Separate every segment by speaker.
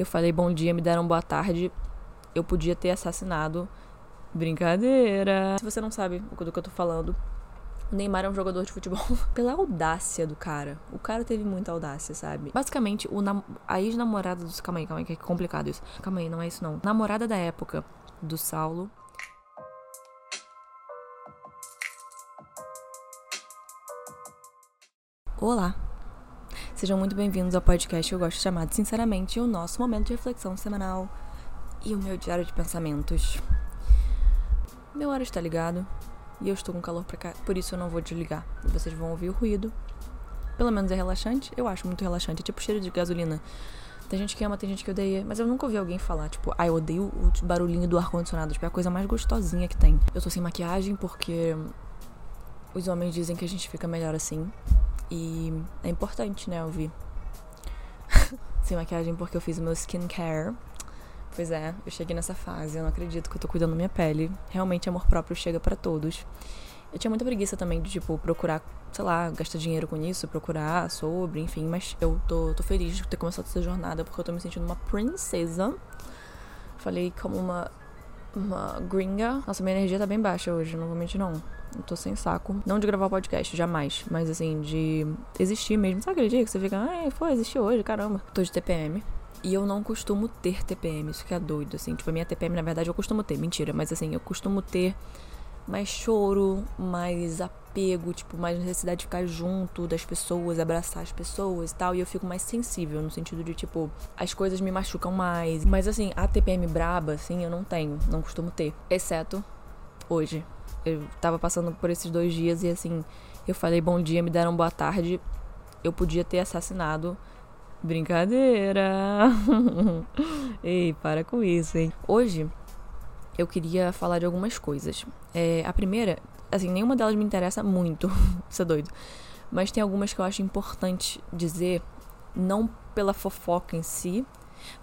Speaker 1: Eu falei bom dia, me deram boa tarde. Eu podia ter assassinado. Brincadeira. Se você não sabe do que eu tô falando, o Neymar é um jogador de futebol. Pela audácia do cara. O cara teve muita audácia, sabe? Basicamente, o nam a ex-namorada dos. Calma aí, calma aí, que é complicado isso. Calma aí, não é isso não. Namorada da época do Saulo. Olá! Sejam muito bem-vindos ao podcast que eu gosto de Sinceramente o nosso momento de reflexão semanal e o meu diário de pensamentos. Meu hora está ligado e eu estou com calor pra cá, por isso eu não vou desligar. Vocês vão ouvir o ruído. Pelo menos é relaxante, eu acho muito relaxante, é tipo cheiro de gasolina. Tem gente que ama, tem gente que odeia, mas eu nunca ouvi alguém falar, tipo, ah, eu odeio o barulhinho do ar-condicionado, tipo, é a coisa mais gostosinha que tem. Eu tô sem maquiagem porque os homens dizem que a gente fica melhor assim. E é importante, né, ouvir. Sem maquiagem porque eu fiz o meu skincare. Pois é, eu cheguei nessa fase, eu não acredito que eu tô cuidando da minha pele. Realmente amor próprio chega para todos. Eu tinha muita preguiça também de, tipo, procurar, sei lá, gastar dinheiro com isso, procurar sobre, enfim, mas eu tô, tô feliz de ter começado essa jornada porque eu tô me sentindo uma princesa. Falei como uma, uma gringa. Nossa, minha energia tá bem baixa hoje, mentir não. Eu tô sem saco. Não de gravar podcast, jamais. Mas assim, de existir mesmo. Sabe aquele dia que você fica, ai, foi, existiu hoje, caramba. Tô de TPM. E eu não costumo ter TPM, isso que é doido, assim. Tipo, a minha TPM, na verdade, eu costumo ter, mentira. Mas assim, eu costumo ter mais choro, mais apego, tipo, mais necessidade de ficar junto das pessoas, abraçar as pessoas e tal. E eu fico mais sensível, no sentido de, tipo, as coisas me machucam mais. Mas assim, a TPM braba, assim, eu não tenho, não costumo ter. Exceto hoje. Eu tava passando por esses dois dias e assim, eu falei bom dia, me deram boa tarde. Eu podia ter assassinado. Brincadeira! Ei, para com isso, hein? Hoje eu queria falar de algumas coisas. É, a primeira, assim, nenhuma delas me interessa muito, isso é doido. Mas tem algumas que eu acho importante dizer, não pela fofoca em si,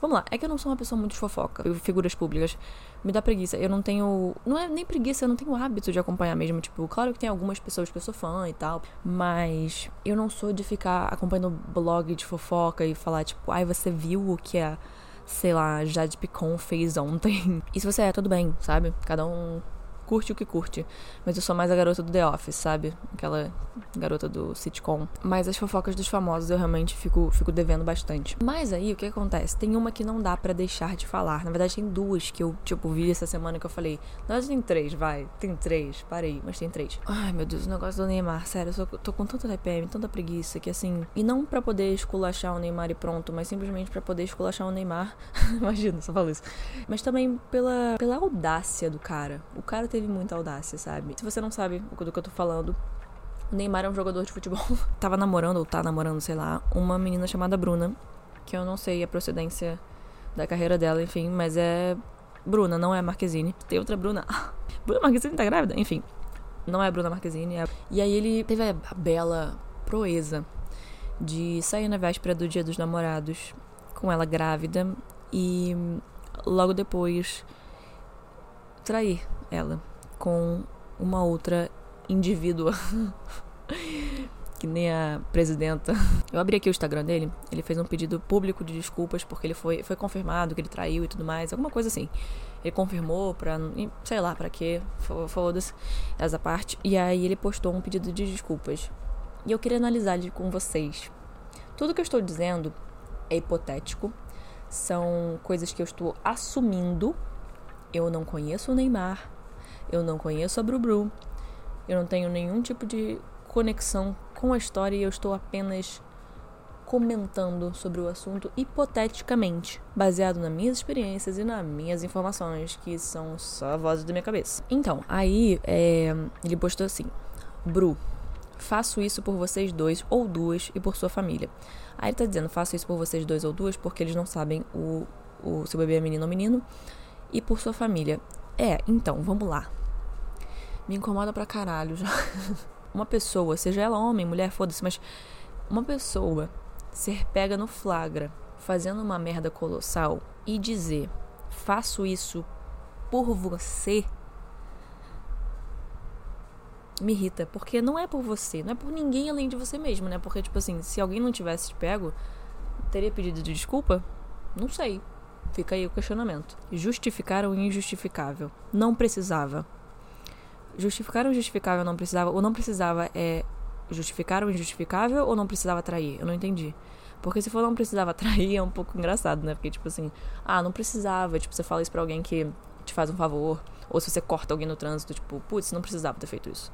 Speaker 1: Vamos lá, é que eu não sou uma pessoa muito fofoca, figuras públicas. Me dá preguiça. Eu não tenho. Não é nem preguiça, eu não tenho hábito de acompanhar mesmo. Tipo, claro que tem algumas pessoas que eu sou fã e tal. Mas eu não sou de ficar acompanhando blog de fofoca e falar, tipo, ai, você viu o que a, sei lá, Jade Picon fez ontem. E se você é, tudo bem, sabe? Cada um curte o que curte. Mas eu sou mais a garota do The Office, sabe? Aquela garota do sitcom. Mas as fofocas dos famosos eu realmente fico, fico devendo bastante. Mas aí, o que acontece? Tem uma que não dá para deixar de falar. Na verdade, tem duas que eu, tipo, vi essa semana que eu falei. Verdade, tem três, vai. Tem três. Parei, mas tem três. Ai, meu Deus, o negócio do Neymar. Sério, eu tô com tanta TPM, tanta preguiça que assim. E não para poder esculachar o Neymar e pronto, mas simplesmente para poder esculachar o Neymar. Imagina, só falo isso. Mas também pela, pela audácia do cara. O cara teve muita audácia, sabe? Se você não sabe do que eu tô falando, o Neymar é um jogador de futebol. Tava namorando, ou tá namorando, sei lá, uma menina chamada Bruna, que eu não sei a procedência da carreira dela, enfim, mas é Bruna, não é Marquezine. Tem outra Bruna. Bruna Marquezine tá grávida? Enfim, não é Bruna Marquezine. É... E aí ele teve a bela proeza de sair na véspera do Dia dos Namorados com ela grávida e logo depois trair ela com uma outra indivídua. que nem a presidenta. Eu abri aqui o Instagram dele, ele fez um pedido público de desculpas porque ele foi, foi confirmado que ele traiu e tudo mais, alguma coisa assim. Ele confirmou pra, sei lá, pra quê, foda-se, essa parte. E aí ele postou um pedido de desculpas. E eu queria analisar ele com vocês. Tudo que eu estou dizendo é hipotético, são coisas que eu estou assumindo eu não conheço o Neymar, eu não conheço a Brubru, eu não tenho nenhum tipo de conexão com a história e eu estou apenas comentando sobre o assunto hipoteticamente, baseado nas minhas experiências e nas minhas informações, que são só vozes da minha cabeça. Então, aí é, ele postou assim: Bru, faço isso por vocês dois ou duas e por sua família. Aí ele tá dizendo: faço isso por vocês dois ou duas porque eles não sabem o, o se o bebê é menino ou menino e por sua família. É, então, vamos lá. Me incomoda pra caralho já. uma pessoa, seja ela homem, mulher, foda-se, mas uma pessoa ser pega no flagra fazendo uma merda colossal e dizer: faço isso por você. Me irrita, porque não é por você, não é por ninguém além de você mesmo, né? Porque, tipo assim, se alguém não tivesse te pego, teria pedido de desculpa? Não sei. Fica aí o questionamento. Justificar o injustificável. Não precisava. Justificar o injustificável não precisava. Ou não precisava é justificar o injustificável ou não precisava trair? Eu não entendi. Porque se for não precisava trair é um pouco engraçado, né? Porque, tipo assim, ah, não precisava. Tipo, você fala isso pra alguém que te faz um favor. Ou se você corta alguém no trânsito, tipo, putz, não precisava ter feito isso.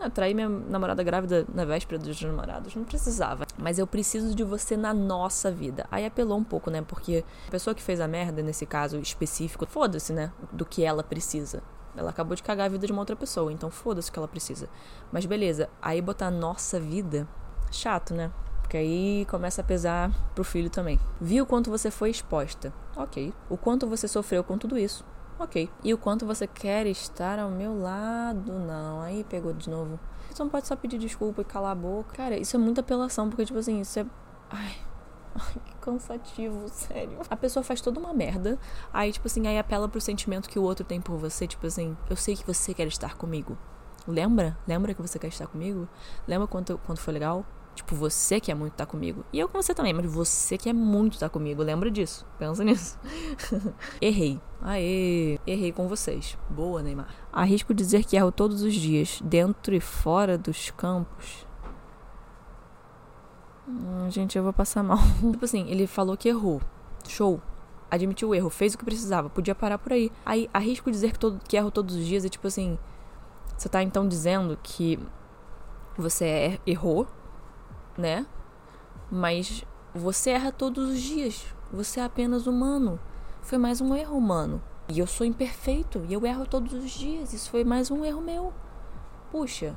Speaker 1: Ah, trair minha namorada grávida na véspera dos namorados. Não precisava. Mas eu preciso de você na nossa vida. Aí apelou um pouco, né? Porque a pessoa que fez a merda, nesse caso específico, foda-se, né? Do que ela precisa. Ela acabou de cagar a vida de uma outra pessoa, então foda-se o que ela precisa. Mas beleza, aí botar nossa vida, chato, né? Porque aí começa a pesar pro filho também. Viu o quanto você foi exposta? Ok. O quanto você sofreu com tudo isso? Ok. E o quanto você quer estar ao meu lado? Não. Aí pegou de novo. Você não pode só pedir desculpa e calar a boca. Cara, isso é muita apelação, porque, tipo assim, isso é. Ai. Ai, que cansativo, sério. A pessoa faz toda uma merda, aí, tipo assim, aí apela pro sentimento que o outro tem por você, tipo assim, eu sei que você quer estar comigo. Lembra? Lembra que você quer estar comigo? Lembra quanto, quanto foi legal? Tipo, você quer muito estar comigo. E eu com você também, mas você quer muito estar comigo. Lembra disso. Pensa nisso. Errei. Aê. Errei com vocês. Boa, Neymar. Arrisco dizer que erro todos os dias, dentro e fora dos campos. Hum, gente, eu vou passar mal. tipo assim, ele falou que errou. Show. Admitiu o erro, fez o que precisava, podia parar por aí. Aí, arrisco dizer que, todo, que erro todos os dias é tipo assim. Você tá então dizendo que você er, errou, né? Mas você erra todos os dias. Você é apenas humano. Foi mais um erro humano. E eu sou imperfeito e eu erro todos os dias. Isso foi mais um erro meu. Puxa,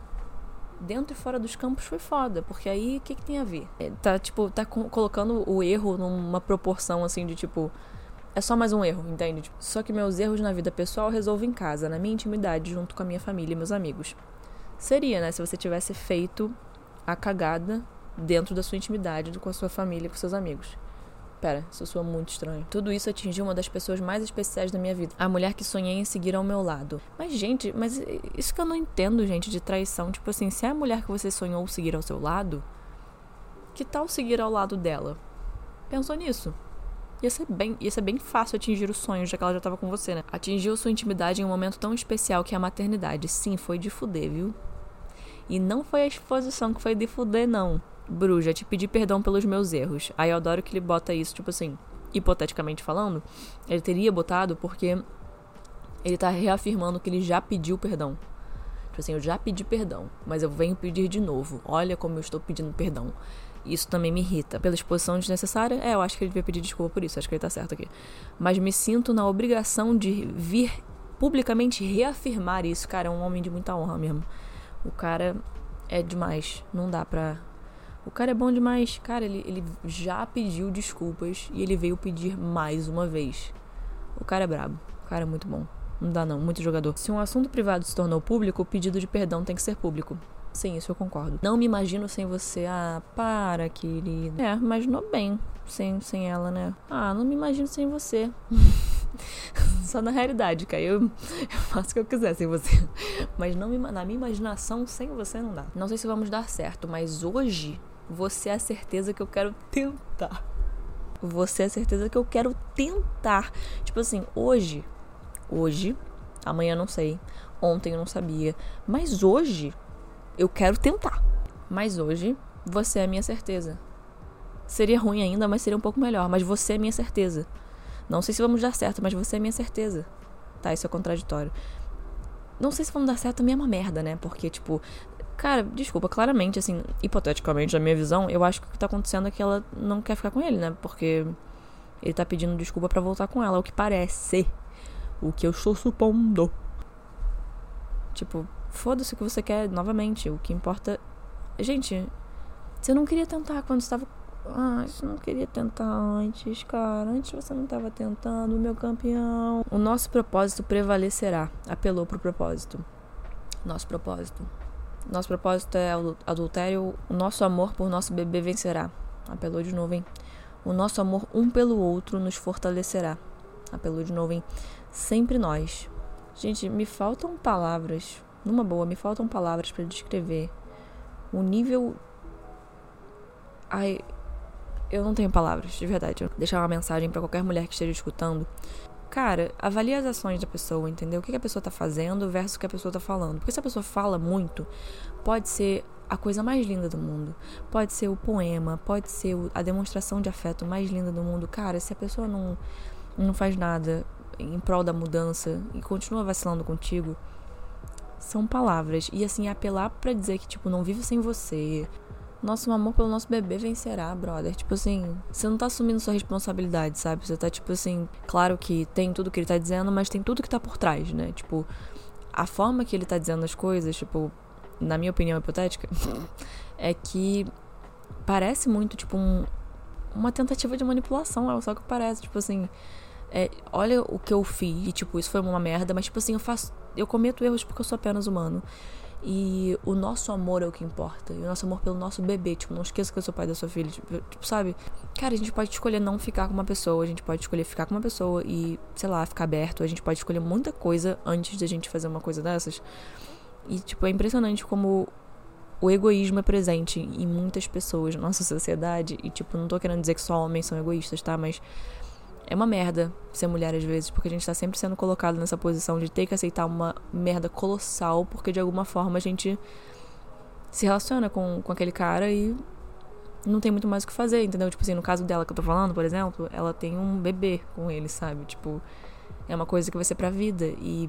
Speaker 1: dentro e fora dos campos foi foda, porque aí o que, que tem a ver? É, tá, tipo, tá colocando o erro numa proporção assim de tipo. É só mais um erro, entende? Tipo, só que meus erros na vida pessoal eu resolvo em casa, na minha intimidade, junto com a minha família e meus amigos. Seria, né, se você tivesse feito a cagada dentro da sua intimidade, com a sua família com seus amigos. Pera, isso soa muito estranho. Tudo isso atingiu uma das pessoas mais especiais da minha vida. A mulher que sonhei em seguir ao meu lado. Mas, gente, mas isso que eu não entendo, gente, de traição. Tipo assim, se é a mulher que você sonhou seguir ao seu lado, que tal seguir ao lado dela? Pensou nisso? Ia ser, bem, ia ser bem fácil atingir o sonho, já que ela já tava com você, né? Atingiu sua intimidade em um momento tão especial que é a maternidade. Sim, foi de fuder, viu? E não foi a exposição que foi de fuder, não. Bruja, te pedi perdão pelos meus erros. Aí eu adoro que ele bota isso, tipo assim, hipoteticamente falando, ele teria botado porque ele tá reafirmando que ele já pediu perdão. Tipo assim, eu já pedi perdão, mas eu venho pedir de novo. Olha como eu estou pedindo perdão. Isso também me irrita. Pela exposição desnecessária, é, eu acho que ele devia pedir desculpa por isso, acho que ele tá certo aqui. Mas me sinto na obrigação de vir publicamente reafirmar isso. Cara, é um homem de muita honra mesmo. O cara é demais. Não dá pra o cara é bom demais. Cara, ele, ele já pediu desculpas e ele veio pedir mais uma vez. O cara é brabo. O cara é muito bom. Não dá não, muito jogador. Se um assunto privado se tornou público, o pedido de perdão tem que ser público. Sim, isso eu concordo. Não me imagino sem você. Ah, para, querido. É, imaginou bem sem, sem ela, né? Ah, não me imagino sem você. Só na realidade, cara. Eu, eu faço o que eu quiser sem você. Mas não me, na minha imaginação, sem você não dá. Não sei se vamos dar certo, mas hoje você é a certeza que eu quero tentar. Você é a certeza que eu quero tentar. Tipo assim, hoje, hoje, amanhã não sei, ontem eu não sabia, mas hoje eu quero tentar. Mas hoje você é a minha certeza. Seria ruim ainda, mas seria um pouco melhor. Mas você é a minha certeza. Não sei se vamos dar certo, mas você é minha certeza. Tá, isso é contraditório. Não sei se vamos dar certo também é uma merda, né? Porque, tipo, Cara, desculpa, claramente, assim, hipoteticamente, na minha visão, eu acho que o que tá acontecendo é que ela não quer ficar com ele, né? Porque ele tá pedindo desculpa para voltar com ela, o que parece. O que eu estou supondo. Tipo, foda-se o que você quer novamente. O que importa. Gente, você não queria tentar quando estava. Ah, você não queria tentar antes, cara. Antes você não estava tentando, meu campeão. O nosso propósito prevalecerá. Apelou pro propósito. Nosso propósito. Nosso propósito é adultério. O nosso amor por nosso bebê vencerá. Apelou de novo, hein? O nosso amor um pelo outro nos fortalecerá. Apelou de novo, hein? Sempre nós. Gente, me faltam palavras. Numa boa, me faltam palavras para descrever o nível. Ai. eu não tenho palavras, de verdade. Eu deixar uma mensagem para qualquer mulher que esteja escutando. Cara, avalie as ações da pessoa, entendeu? O que a pessoa tá fazendo versus o que a pessoa tá falando. Porque se a pessoa fala muito, pode ser a coisa mais linda do mundo. Pode ser o poema, pode ser a demonstração de afeto mais linda do mundo. Cara, se a pessoa não, não faz nada em prol da mudança e continua vacilando contigo, são palavras. E assim, apelar para dizer que, tipo, não vivo sem você, nosso amor pelo nosso bebê vencerá, brother. Tipo assim, você não tá assumindo sua responsabilidade, sabe? Você tá, tipo assim, claro que tem tudo que ele tá dizendo, mas tem tudo que tá por trás, né? Tipo, a forma que ele tá dizendo as coisas, tipo, na minha opinião hipotética, é que parece muito, tipo, um, uma tentativa de manipulação, é só que parece, tipo assim. É, olha o que eu fiz, e, tipo, isso foi uma merda, mas, tipo assim, eu faço. Eu cometo erros porque eu sou apenas humano. E o nosso amor é o que importa. E o nosso amor pelo nosso bebê. Tipo, não esqueça que eu sou pai da sua filha. Tipo, tipo, sabe? Cara, a gente pode escolher não ficar com uma pessoa. A gente pode escolher ficar com uma pessoa e, sei lá, ficar aberto. A gente pode escolher muita coisa antes da gente fazer uma coisa dessas. E, tipo, é impressionante como o egoísmo é presente em muitas pessoas na nossa sociedade. E, tipo, não tô querendo dizer que só homens são egoístas, tá? Mas é uma merda ser mulher às vezes, porque a gente tá sempre sendo colocado nessa posição de ter que aceitar uma merda colossal, porque de alguma forma a gente se relaciona com, com aquele cara e não tem muito mais o que fazer, entendeu? Tipo assim, no caso dela que eu tô falando, por exemplo, ela tem um bebê com ele, sabe? Tipo, é uma coisa que vai ser pra vida. E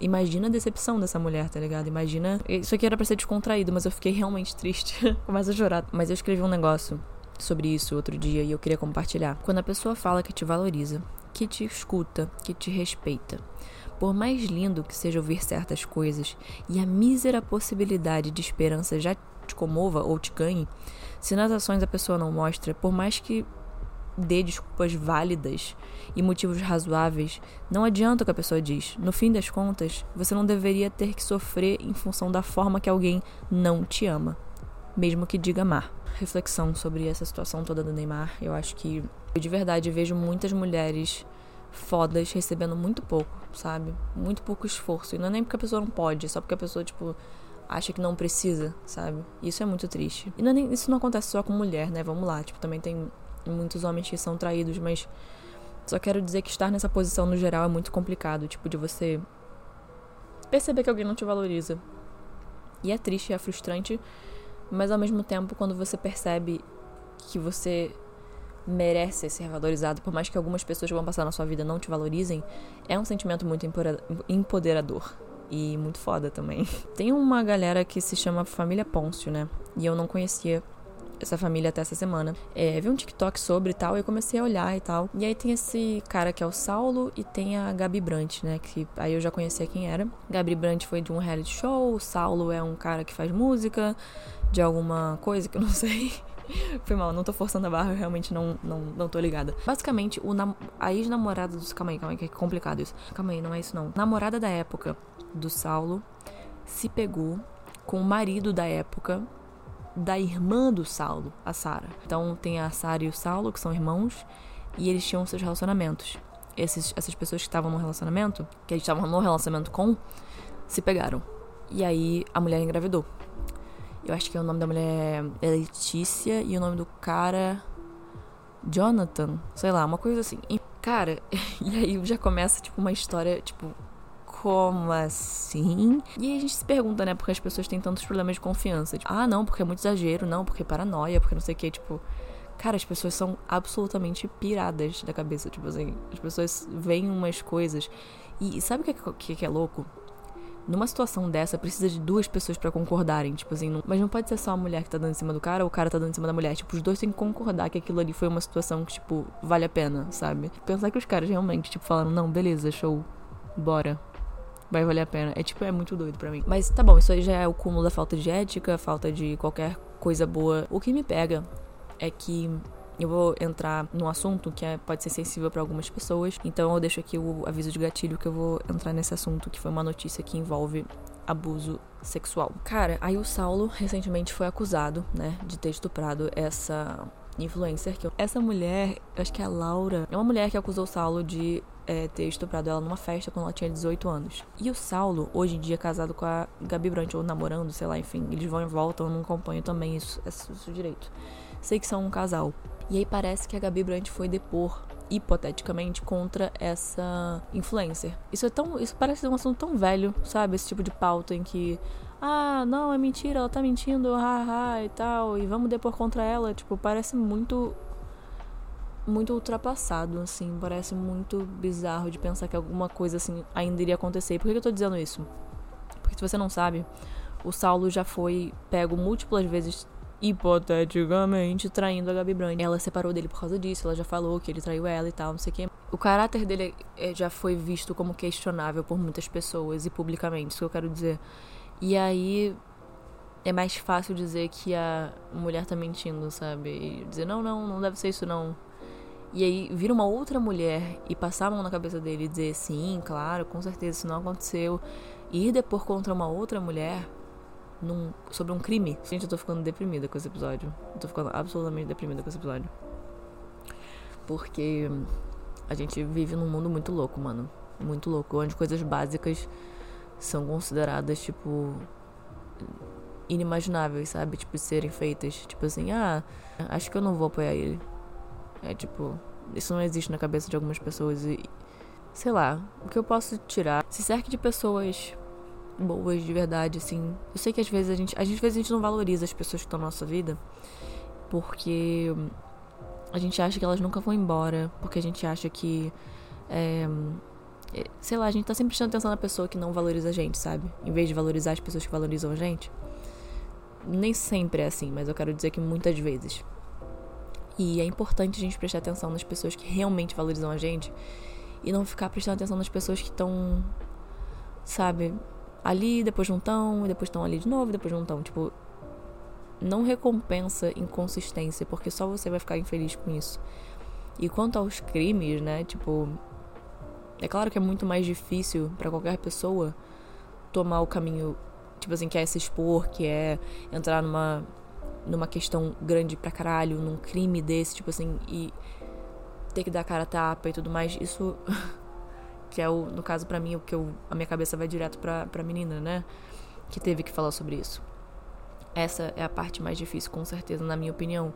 Speaker 1: imagina a decepção dessa mulher, tá ligado? Imagina. Isso aqui era pra ser descontraído, mas eu fiquei realmente triste. Começo a chorar. Mas eu escrevi um negócio sobre isso outro dia e eu queria compartilhar. Quando a pessoa fala que te valoriza, que te escuta, que te respeita, por mais lindo que seja ouvir certas coisas e a mísera possibilidade de esperança já te comova ou te ganhe, se nas ações a pessoa não mostra, por mais que dê desculpas válidas e motivos razoáveis, não adianta o que a pessoa diz. No fim das contas, você não deveria ter que sofrer em função da forma que alguém não te ama, mesmo que diga amar reflexão sobre essa situação toda do Neymar. Eu acho que eu de verdade vejo muitas mulheres fodas recebendo muito pouco, sabe? Muito pouco esforço. E não é nem porque a pessoa não pode, é só porque a pessoa, tipo, acha que não precisa, sabe? Isso é muito triste. E não é nem, isso não acontece só com mulher, né? Vamos lá. Tipo, também tem muitos homens que são traídos, mas só quero dizer que estar nessa posição no geral é muito complicado, tipo, de você perceber que alguém não te valoriza. E é triste, é frustrante, mas ao mesmo tempo, quando você percebe que você merece ser valorizado, por mais que algumas pessoas que vão passar na sua vida não te valorizem, é um sentimento muito empoderador. E muito foda também. Tem uma galera que se chama Família Pôncio, né? E eu não conhecia essa família até essa semana. É, vi um TikTok sobre e tal, e eu comecei a olhar e tal. E aí tem esse cara que é o Saulo e tem a Gabi Brandt, né? Que aí eu já conhecia quem era. Gabi Brandt foi de um reality show, o Saulo é um cara que faz música de alguma coisa que eu não sei. Foi mal, não tô forçando a barra, eu realmente não, não, não tô ligada. Basicamente, o nam a ex-namorada dos. Calma aí, calma aí, que é complicado isso. Calma aí, não é isso não. Namorada da época do Saulo se pegou com o marido da época da irmã do Saulo, a Sara. Então tem a Sara e o Saulo, que são irmãos, e eles tinham seus relacionamentos. Esses, essas pessoas que estavam no relacionamento, que eles estavam no relacionamento com, se pegaram. E aí a mulher engravidou. Eu acho que o nome da mulher é Letícia e o nome do cara. Jonathan, sei lá, uma coisa assim. E, cara, e aí já começa, tipo, uma história, tipo, como assim? E a gente se pergunta, né, porque as pessoas têm tantos problemas de confiança. Tipo, ah, não, porque é muito exagero, não, porque é paranoia, porque não sei o que, tipo. Cara, as pessoas são absolutamente piradas da cabeça, tipo assim. As pessoas veem umas coisas. E sabe o que é, que, que é louco? numa situação dessa, precisa de duas pessoas para concordarem, tipo assim, não... mas não pode ser só a mulher que tá dando em cima do cara ou o cara tá dando em cima da mulher, tipo, os dois têm que concordar que aquilo ali foi uma situação que, tipo, vale a pena, sabe? Pensar que os caras realmente, tipo, falaram, não, beleza, show, bora. Vai valer a pena. É tipo, é muito doido para mim. Mas tá bom, isso aí já é o cúmulo da falta de ética, falta de qualquer coisa boa. O que me pega é que eu vou entrar num assunto que é, pode ser sensível para algumas pessoas, então eu deixo aqui o aviso de gatilho que eu vou entrar nesse assunto, que foi uma notícia que envolve abuso sexual. Cara, aí o Saulo recentemente foi acusado, né, de ter estuprado essa influencer. Que eu... Essa mulher, acho que é a Laura, é uma mulher que acusou o Saulo de é, ter estuprado ela numa festa quando ela tinha 18 anos. E o Saulo, hoje em dia, casado com a Gabi Brandt, ou namorando, sei lá, enfim, eles vão e voltam, eu não acompanho também isso, isso, isso direito. Sei que são um casal. E aí parece que a Gabi Brandt foi depor hipoteticamente contra essa influencer. Isso é tão, isso parece um assunto tão velho, sabe? Esse tipo de pauta em que ah, não, é mentira, ela tá mentindo, haha e tal, e vamos depor contra ela, tipo, parece muito muito ultrapassado, assim, parece muito bizarro de pensar que alguma coisa assim ainda iria acontecer. Por que eu tô dizendo isso? Porque se você não sabe, o Saulo já foi pego múltiplas vezes hipoteticamente traindo a Gabi Brand. Ela separou dele por causa disso, ela já falou que ele traiu ela e tal, não sei o quê. O caráter dele é, já foi visto como questionável por muitas pessoas e publicamente, isso que eu quero dizer. E aí é mais fácil dizer que a mulher tá mentindo, sabe? E dizer, não, não, não deve ser isso não. E aí vir uma outra mulher e passar a mão na cabeça dele e dizer, sim, claro, com certeza, isso não aconteceu. E ir depor contra uma outra mulher num, sobre um crime. Gente, eu tô ficando deprimida com esse episódio. Eu tô ficando absolutamente deprimida com esse episódio. Porque a gente vive num mundo muito louco, mano. Muito louco, onde coisas básicas são consideradas, tipo, inimagináveis, sabe? Tipo, serem feitas. Tipo assim, ah, acho que eu não vou apoiar ele. É tipo, isso não existe na cabeça de algumas pessoas e. Sei lá, o que eu posso tirar? Se cerque de pessoas boas de verdade, assim. Eu sei que às vezes a gente. Às vezes a gente não valoriza as pessoas que estão na nossa vida. Porque a gente acha que elas nunca vão embora. Porque a gente acha que. É, é, sei lá, a gente tá sempre prestando atenção na pessoa que não valoriza a gente, sabe? Em vez de valorizar as pessoas que valorizam a gente. Nem sempre é assim, mas eu quero dizer que muitas vezes. E é importante a gente prestar atenção nas pessoas que realmente valorizam a gente e não ficar prestando atenção nas pessoas que estão, sabe, ali, depois não estão, e depois estão ali de novo, depois não estão. Tipo, não recompensa inconsistência, porque só você vai ficar infeliz com isso. E quanto aos crimes, né, tipo, é claro que é muito mais difícil para qualquer pessoa tomar o caminho, tipo assim, que é se expor, que é entrar numa numa questão grande pra caralho, num crime desse, tipo assim, e ter que dar cara a tapa e tudo mais, isso que é o no caso para mim o que eu a minha cabeça vai direto pra, pra menina, né? Que teve que falar sobre isso. Essa é a parte mais difícil, com certeza, na minha opinião.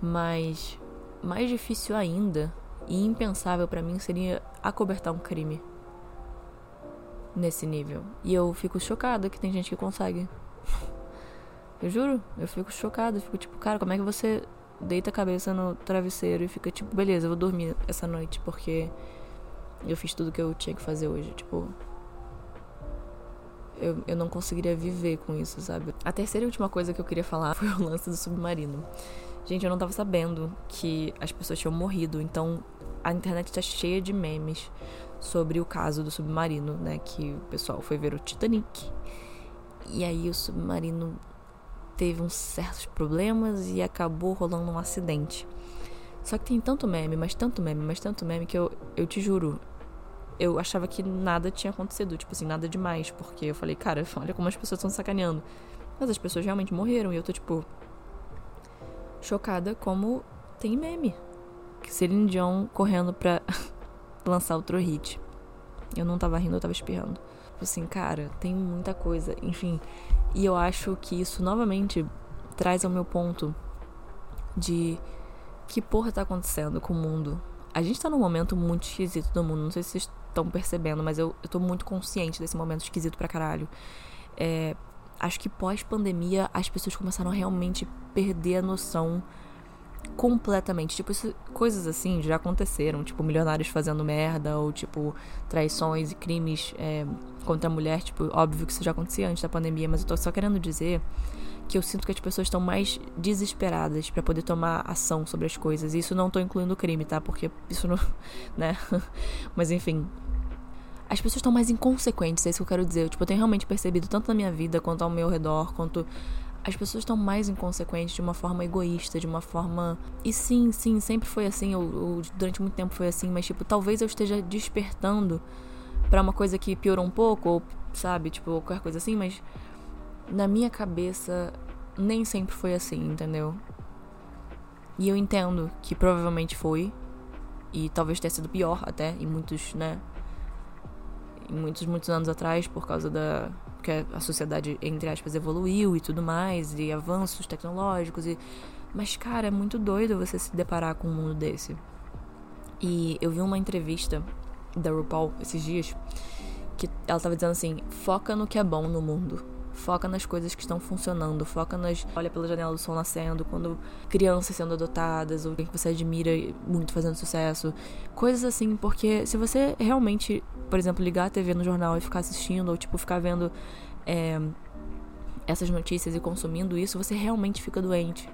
Speaker 1: Mas mais difícil ainda e impensável para mim seria acobertar um crime nesse nível. E eu fico chocada que tem gente que consegue. Eu juro, eu fico chocada, fico tipo, cara, como é que você deita a cabeça no travesseiro e fica tipo, beleza, eu vou dormir essa noite porque eu fiz tudo que eu tinha que fazer hoje, tipo, eu, eu não conseguiria viver com isso, sabe? A terceira e última coisa que eu queria falar foi o lance do submarino. Gente, eu não tava sabendo que as pessoas tinham morrido, então a internet tá cheia de memes sobre o caso do submarino, né? Que o pessoal foi ver o Titanic. E aí o submarino teve uns certos problemas e acabou rolando um acidente. Só que tem tanto meme, mas tanto meme, mas tanto meme que eu, eu te juro, eu achava que nada tinha acontecido, tipo assim, nada demais, porque eu falei, cara, olha como as pessoas estão sacaneando. Mas as pessoas realmente morreram e eu tô tipo chocada como tem meme. Celine Dion correndo pra lançar outro hit. Eu não tava rindo, eu tava espirrando. Tipo assim, cara, tem muita coisa. Enfim. E eu acho que isso novamente traz ao meu ponto de que porra tá acontecendo com o mundo. A gente tá num momento muito esquisito do mundo. Não sei se vocês estão percebendo, mas eu, eu tô muito consciente desse momento esquisito pra caralho. É, acho que pós-pandemia as pessoas começaram a realmente perder a noção completamente. Tipo, isso, coisas assim já aconteceram. Tipo, milionários fazendo merda, ou tipo, traições e crimes é, contra a mulher. Tipo, óbvio que isso já acontecia antes da pandemia, mas eu tô só querendo dizer que eu sinto que as pessoas estão mais desesperadas para poder tomar ação sobre as coisas. E isso não tô incluindo crime, tá? Porque isso não. né? mas enfim. As pessoas estão mais inconsequentes, é isso que eu quero dizer. Tipo, eu tenho realmente percebido, tanto na minha vida, quanto ao meu redor, quanto as pessoas estão mais inconsequentes de uma forma egoísta, de uma forma. E sim, sim, sempre foi assim, ou, durante muito tempo foi assim, mas tipo, talvez eu esteja despertando para uma coisa que piorou um pouco, ou sabe, tipo, qualquer coisa assim, mas na minha cabeça nem sempre foi assim, entendeu? E eu entendo que provavelmente foi, e talvez tenha sido pior até, em muitos, né? Em muitos, muitos anos atrás, por causa da porque a sociedade, entre aspas, evoluiu e tudo mais, e avanços tecnológicos, e Mas, cara, é muito doido você se deparar com um mundo desse. E eu vi uma entrevista da RuPaul esses dias que ela tava dizendo assim: foca no que é bom no mundo. Foca nas coisas que estão funcionando, foca nas. Olha pela janela do sol nascendo, quando crianças sendo adotadas, ou que você admira muito fazendo sucesso. Coisas assim, porque se você realmente, por exemplo, ligar a TV no jornal e ficar assistindo, ou tipo, ficar vendo é, essas notícias e consumindo isso, você realmente fica doente.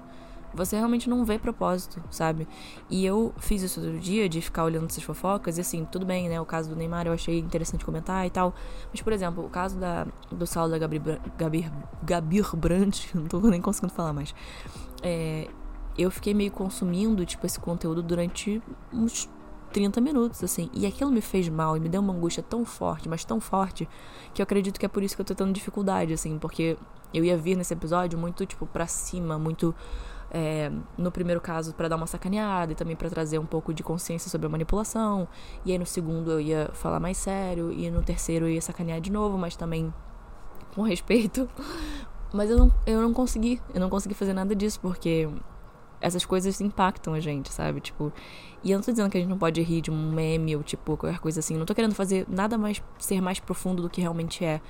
Speaker 1: Você realmente não vê propósito, sabe? E eu fiz isso outro dia, de ficar olhando essas fofocas, e assim, tudo bem, né? O caso do Neymar eu achei interessante comentar e tal. Mas, por exemplo, o caso da, do saldo da Gabi, Gabi, Gabir Brandt, não tô nem conseguindo falar mais. É, eu fiquei meio consumindo, tipo, esse conteúdo durante uns 30 minutos, assim. E aquilo me fez mal e me deu uma angústia tão forte, mas tão forte, que eu acredito que é por isso que eu tô tendo dificuldade, assim, porque eu ia vir nesse episódio muito, tipo, pra cima, muito é, no primeiro caso para dar uma sacaneada e também para trazer um pouco de consciência sobre a manipulação. E aí no segundo eu ia falar mais sério e no terceiro eu ia sacanear de novo, mas também com respeito. Mas eu não, eu não consegui, eu não consegui fazer nada disso porque essas coisas impactam a gente, sabe? Tipo, e eu não tô dizendo que a gente não pode rir de um meme ou tipo qualquer coisa assim. Não tô querendo fazer nada mais ser mais profundo do que realmente é.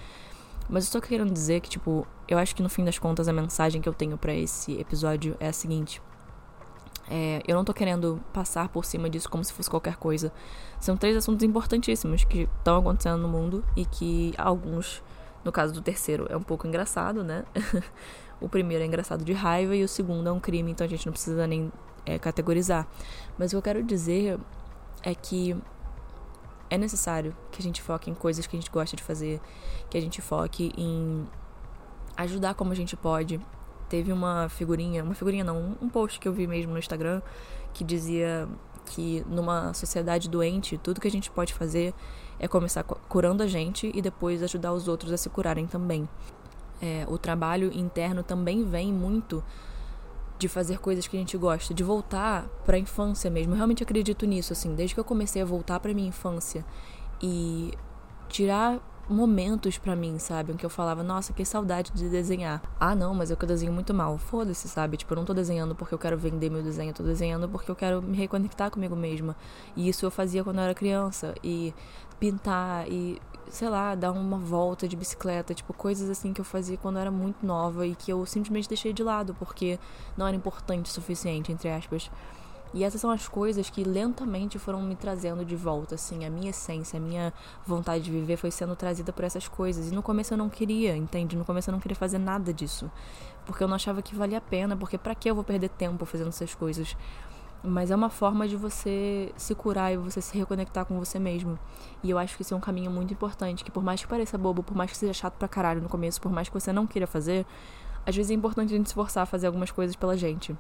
Speaker 1: Mas eu só querendo dizer que, tipo, eu acho que no fim das contas a mensagem que eu tenho para esse episódio é a seguinte. É, eu não tô querendo passar por cima disso como se fosse qualquer coisa. São três assuntos importantíssimos que estão acontecendo no mundo e que alguns, no caso do terceiro, é um pouco engraçado, né? o primeiro é engraçado de raiva e o segundo é um crime, então a gente não precisa nem é, categorizar. Mas o que eu quero dizer é que é necessário que a gente foque em coisas que a gente gosta de fazer, que a gente foque em ajudar como a gente pode. Teve uma figurinha, uma figurinha não, um post que eu vi mesmo no Instagram que dizia que numa sociedade doente, tudo que a gente pode fazer é começar curando a gente e depois ajudar os outros a se curarem também. É, o trabalho interno também vem muito de fazer coisas que a gente gosta, de voltar para a infância mesmo. Eu realmente acredito nisso, assim, desde que eu comecei a voltar para minha infância e tirar momentos para mim, sabe? Em que eu falava, nossa, que saudade de desenhar. Ah, não, mas eu que desenho muito mal. Foda-se, sabe? Tipo, eu não tô desenhando porque eu quero vender meu desenho, eu tô desenhando porque eu quero me reconectar comigo mesma. E isso eu fazia quando eu era criança. E pintar e sei lá, dar uma volta de bicicleta, tipo, coisas assim que eu fazia quando eu era muito nova e que eu simplesmente deixei de lado porque não era importante o suficiente, entre aspas. E essas são as coisas que lentamente foram me trazendo de volta, assim, a minha essência, a minha vontade de viver foi sendo trazida por essas coisas. E no começo eu não queria, entende? No começo eu não queria fazer nada disso, porque eu não achava que valia a pena, porque para que eu vou perder tempo fazendo essas coisas? Mas é uma forma de você se curar e você se reconectar com você mesmo. E eu acho que isso é um caminho muito importante, que por mais que pareça bobo, por mais que seja chato pra caralho no começo, por mais que você não queira fazer, às vezes é importante a gente se forçar a fazer algumas coisas pela gente.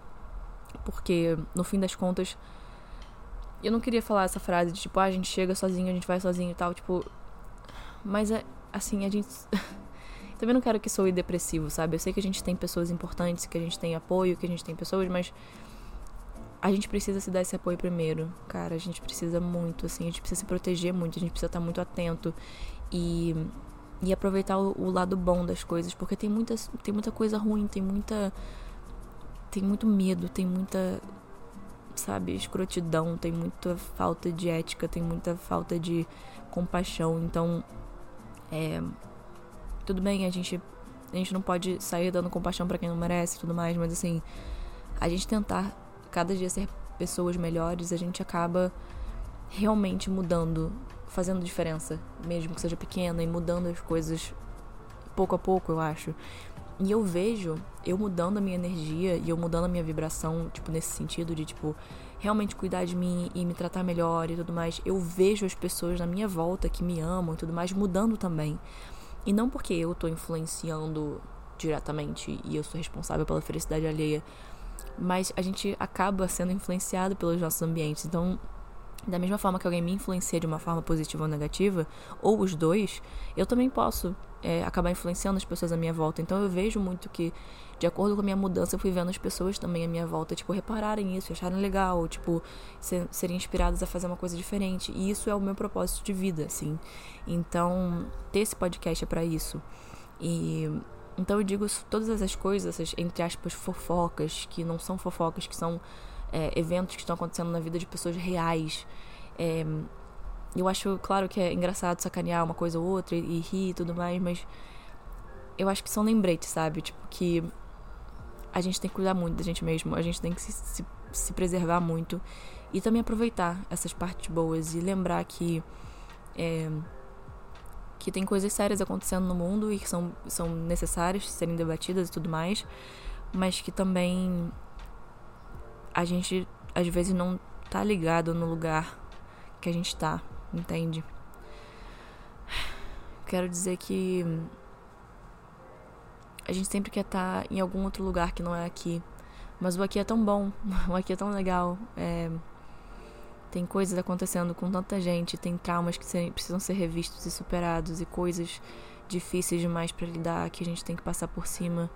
Speaker 1: Porque, no fim das contas, eu não queria falar essa frase de tipo, ah, a gente chega sozinho, a gente vai sozinho e tal, tipo. Mas é assim, a gente. Também não quero que soe depressivo, sabe? Eu sei que a gente tem pessoas importantes, que a gente tem apoio, que a gente tem pessoas, mas a gente precisa se dar esse apoio primeiro, cara. A gente precisa muito, assim, a gente precisa se proteger muito, a gente precisa estar muito atento e, e aproveitar o, o lado bom das coisas, porque tem, muitas, tem muita coisa ruim, tem muita. Tem muito medo, tem muita. Sabe, escrotidão, tem muita falta de ética, tem muita falta de compaixão. Então, é. Tudo bem, a gente. A gente não pode sair dando compaixão para quem não merece e tudo mais, mas assim. A gente tentar cada dia ser pessoas melhores, a gente acaba realmente mudando, fazendo diferença, mesmo que seja pequena, e mudando as coisas pouco a pouco, eu acho. E eu vejo eu mudando a minha energia e eu mudando a minha vibração, tipo, nesse sentido de, tipo, realmente cuidar de mim e me tratar melhor e tudo mais. Eu vejo as pessoas na minha volta que me amam e tudo mais mudando também. E não porque eu tô influenciando diretamente e eu sou responsável pela felicidade alheia, mas a gente acaba sendo influenciado pelos nossos ambientes. Então, da mesma forma que alguém me influencia de uma forma positiva ou negativa, ou os dois, eu também posso é, acabar influenciando as pessoas à minha volta. Então eu vejo muito que, de acordo com a minha mudança, eu fui vendo as pessoas também à minha volta, tipo, repararem isso, acharem legal, tipo, ser, serem inspiradas a fazer uma coisa diferente. E isso é o meu propósito de vida, assim. Então, ter esse podcast é para isso. E Então eu digo todas essas coisas, essas, entre aspas, fofocas, que não são fofocas, que são é, eventos que estão acontecendo na vida de pessoas reais. É, eu acho, claro, que é engraçado sacanear uma coisa ou outra e, e rir e tudo mais, mas eu acho que são lembretes, sabe? Tipo, que a gente tem que cuidar muito da gente mesmo, a gente tem que se, se, se preservar muito e também aproveitar essas partes boas e lembrar que. É, que tem coisas sérias acontecendo no mundo e que são, são necessárias serem debatidas e tudo mais, mas que também a gente às vezes não tá ligado no lugar que a gente tá, entende? Quero dizer que a gente sempre quer estar tá em algum outro lugar que não é aqui, mas o aqui é tão bom, o aqui é tão legal. É tem coisas acontecendo com tanta gente, tem traumas que precisam ser revistos e superados e coisas difíceis demais para lidar que a gente tem que passar por cima.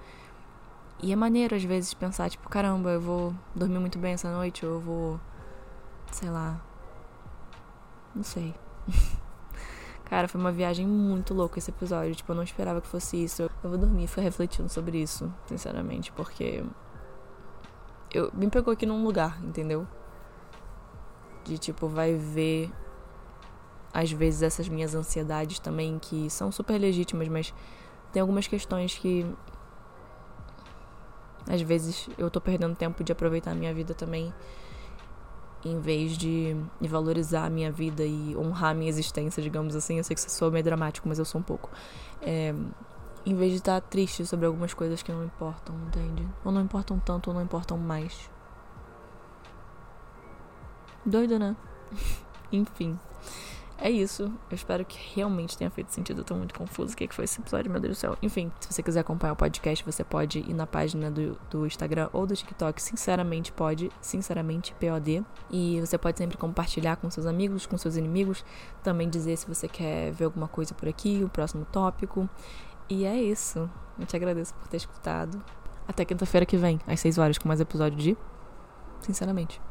Speaker 1: E é maneiro às vezes pensar, tipo, caramba, eu vou dormir muito bem essa noite, ou eu vou. sei lá. Não sei. Cara, foi uma viagem muito louca esse episódio. Tipo, eu não esperava que fosse isso. Eu vou dormir e refletindo sobre isso, sinceramente, porque. Eu, me pegou aqui num lugar, entendeu? De tipo vai ver às vezes essas minhas ansiedades também que são super legítimas, mas tem algumas questões que às vezes eu tô perdendo tempo de aproveitar a minha vida também em vez de, valorizar a minha vida e honrar a minha existência, digamos assim. Eu sei que isso soa meio dramático, mas eu sou um pouco. É, em vez de estar triste sobre algumas coisas que não importam, entende? Ou não importam tanto ou não importam mais. Doido, né? Enfim. É isso. Eu espero que realmente tenha feito sentido. Eu tô muito confuso. O que foi esse episódio, meu Deus do céu? Enfim, se você quiser acompanhar o podcast, você pode ir na página do, do Instagram ou do TikTok. Sinceramente, pode. Sinceramente, POD. E você pode sempre compartilhar com seus amigos, com seus inimigos. Também dizer se você quer ver alguma coisa por aqui, o próximo tópico. E é isso. Eu te agradeço por ter escutado. Até quinta-feira que vem, às 6 horas, com mais episódio de. Sinceramente.